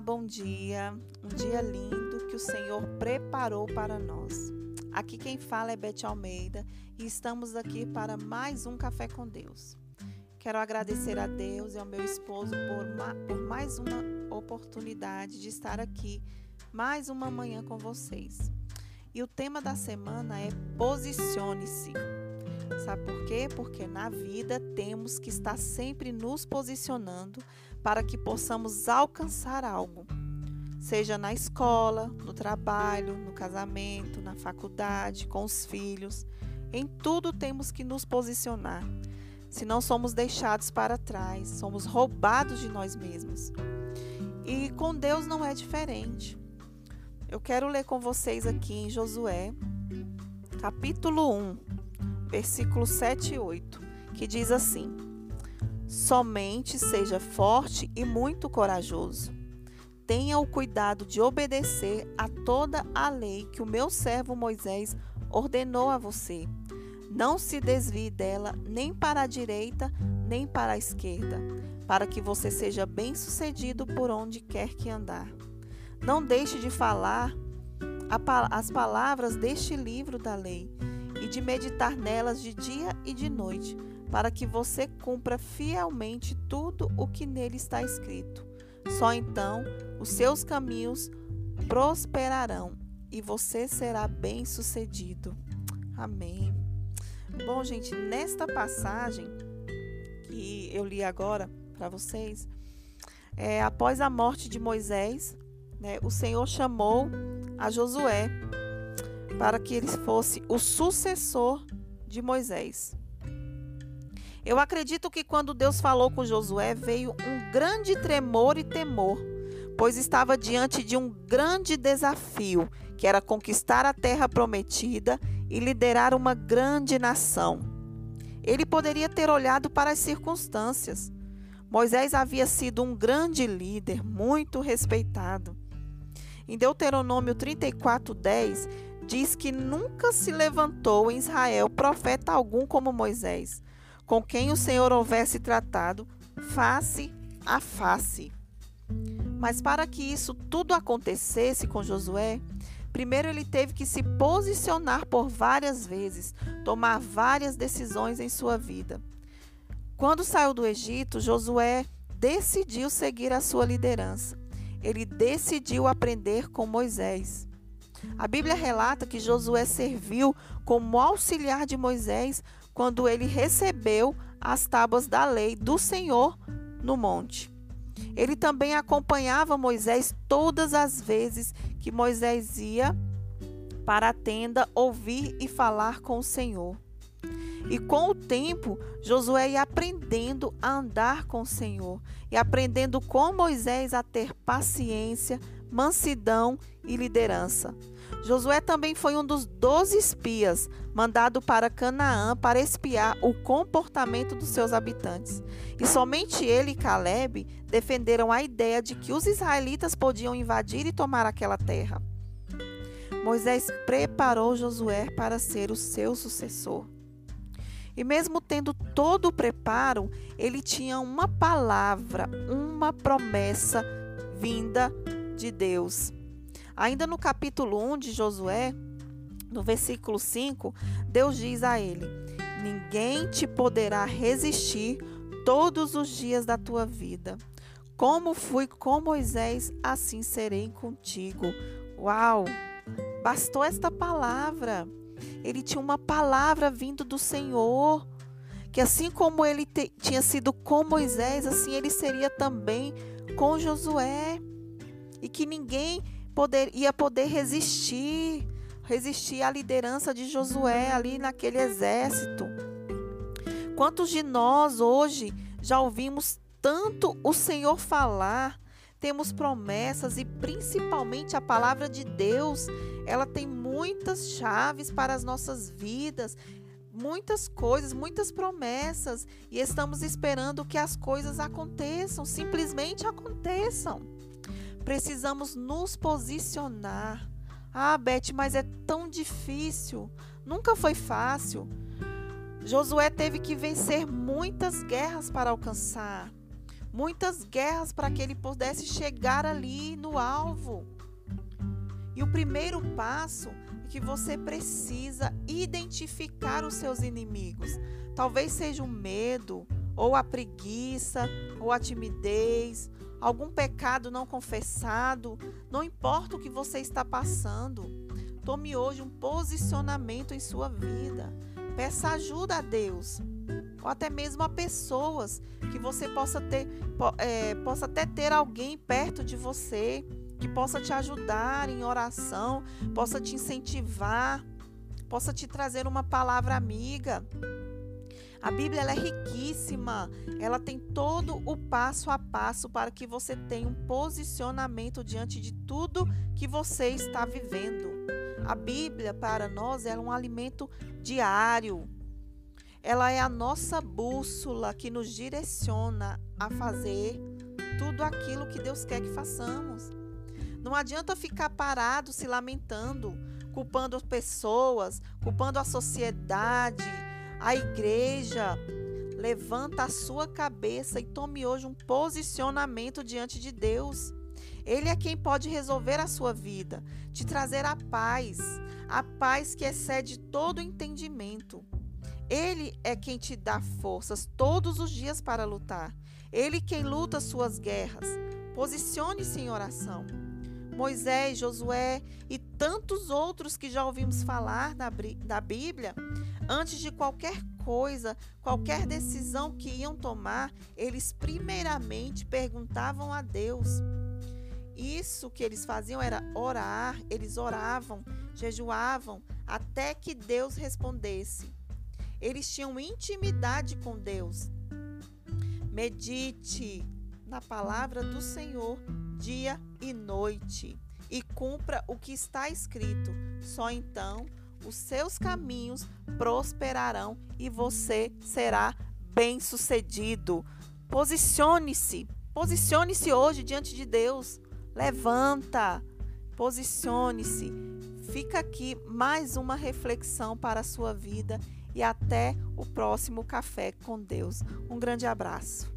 Bom dia. Um dia lindo que o Senhor preparou para nós. Aqui quem fala é Bete Almeida e estamos aqui para mais um Café com Deus. Quero agradecer a Deus e ao meu esposo por, por mais uma oportunidade de estar aqui mais uma manhã com vocês. E o tema da semana é Posicione-se. Sabe por quê? Porque na vida temos que estar sempre nos posicionando para que possamos alcançar algo. Seja na escola, no trabalho, no casamento, na faculdade, com os filhos. Em tudo temos que nos posicionar. Se não somos deixados para trás, somos roubados de nós mesmos. E com Deus não é diferente. Eu quero ler com vocês aqui em Josué, capítulo 1, versículos 7 e 8, que diz assim: Somente seja forte e muito corajoso. Tenha o cuidado de obedecer a toda a lei que o meu servo Moisés ordenou a você. Não se desvie dela nem para a direita nem para a esquerda, para que você seja bem-sucedido por onde quer que andar. Não deixe de falar as palavras deste livro da lei e de meditar nelas de dia e de noite para que você cumpra fielmente tudo o que nele está escrito. Só então os seus caminhos prosperarão e você será bem-sucedido. Amém. Bom, gente, nesta passagem que eu li agora para vocês, é, após a morte de Moisés, né, o Senhor chamou a Josué para que ele fosse o sucessor de Moisés. Eu acredito que quando Deus falou com Josué, veio um grande tremor e temor, pois estava diante de um grande desafio, que era conquistar a terra prometida e liderar uma grande nação. Ele poderia ter olhado para as circunstâncias. Moisés havia sido um grande líder, muito respeitado. Em Deuteronômio 34:10 diz que nunca se levantou em Israel profeta algum como Moisés com quem o Senhor houvesse tratado face a face. Mas para que isso tudo acontecesse com Josué, primeiro ele teve que se posicionar por várias vezes, tomar várias decisões em sua vida. Quando saiu do Egito, Josué decidiu seguir a sua liderança. Ele decidiu aprender com Moisés. A Bíblia relata que Josué serviu como auxiliar de Moisés quando ele recebeu as tábuas da lei do Senhor no monte. Ele também acompanhava Moisés todas as vezes que Moisés ia para a tenda ouvir e falar com o Senhor. E com o tempo, Josué ia aprendendo a andar com o Senhor e aprendendo com Moisés a ter paciência, mansidão e liderança. Josué também foi um dos doze espias mandado para Canaã para espiar o comportamento dos seus habitantes. E somente ele e Caleb defenderam a ideia de que os israelitas podiam invadir e tomar aquela terra. Moisés preparou Josué para ser o seu sucessor. E mesmo tendo todo o preparo, ele tinha uma palavra, uma promessa vinda de Deus. Ainda no capítulo 1 de Josué, no versículo 5, Deus diz a ele: Ninguém te poderá resistir todos os dias da tua vida. Como fui com Moisés, assim serei contigo. Uau! Bastou esta palavra. Ele tinha uma palavra vindo do Senhor, que assim como ele te, tinha sido com Moisés, assim ele seria também com Josué. E que ninguém poder, ia poder resistir, resistir à liderança de Josué ali naquele exército. Quantos de nós hoje já ouvimos tanto o Senhor falar, temos promessas e principalmente a palavra de Deus, ela tem muitas chaves para as nossas vidas, muitas coisas, muitas promessas e estamos esperando que as coisas aconteçam, simplesmente aconteçam. Precisamos nos posicionar. Ah, Beth, mas é tão difícil. Nunca foi fácil. Josué teve que vencer muitas guerras para alcançar. muitas guerras para que ele pudesse chegar ali no alvo. E o primeiro passo é que você precisa identificar os seus inimigos. Talvez seja o medo, ou a preguiça, ou a timidez, algum pecado não confessado, não importa o que você está passando. Tome hoje um posicionamento em sua vida. Peça ajuda a Deus, ou até mesmo a pessoas que você possa ter, é, possa até ter alguém perto de você que possa te ajudar em oração, possa te incentivar, possa te trazer uma palavra amiga. A Bíblia é riquíssima, ela tem todo o passo a passo para que você tenha um posicionamento diante de tudo que você está vivendo. A Bíblia para nós é um alimento diário. Ela é a nossa bússola que nos direciona a fazer tudo aquilo que Deus quer que façamos. Não adianta ficar parado se lamentando, culpando pessoas, culpando a sociedade, a igreja, levanta a sua cabeça e tome hoje um posicionamento diante de Deus. Ele é quem pode resolver a sua vida, te trazer a paz, a paz que excede todo entendimento. Ele é quem te dá forças todos os dias para lutar. Ele quem luta suas guerras. Posicione-se em oração. Moisés, Josué e tantos outros que já ouvimos falar da, da Bíblia Antes de qualquer coisa, qualquer decisão que iam tomar, eles primeiramente perguntavam a Deus. Isso que eles faziam era orar, eles oravam, jejuavam, até que Deus respondesse. Eles tinham intimidade com Deus. Medite na palavra do Senhor dia e noite e cumpra o que está escrito. Só então os seus caminhos prosperarão e você será bem-sucedido. Posicione-se, posicione-se hoje diante de Deus. Levanta, posicione-se. Fica aqui mais uma reflexão para a sua vida e até o próximo café com Deus. Um grande abraço.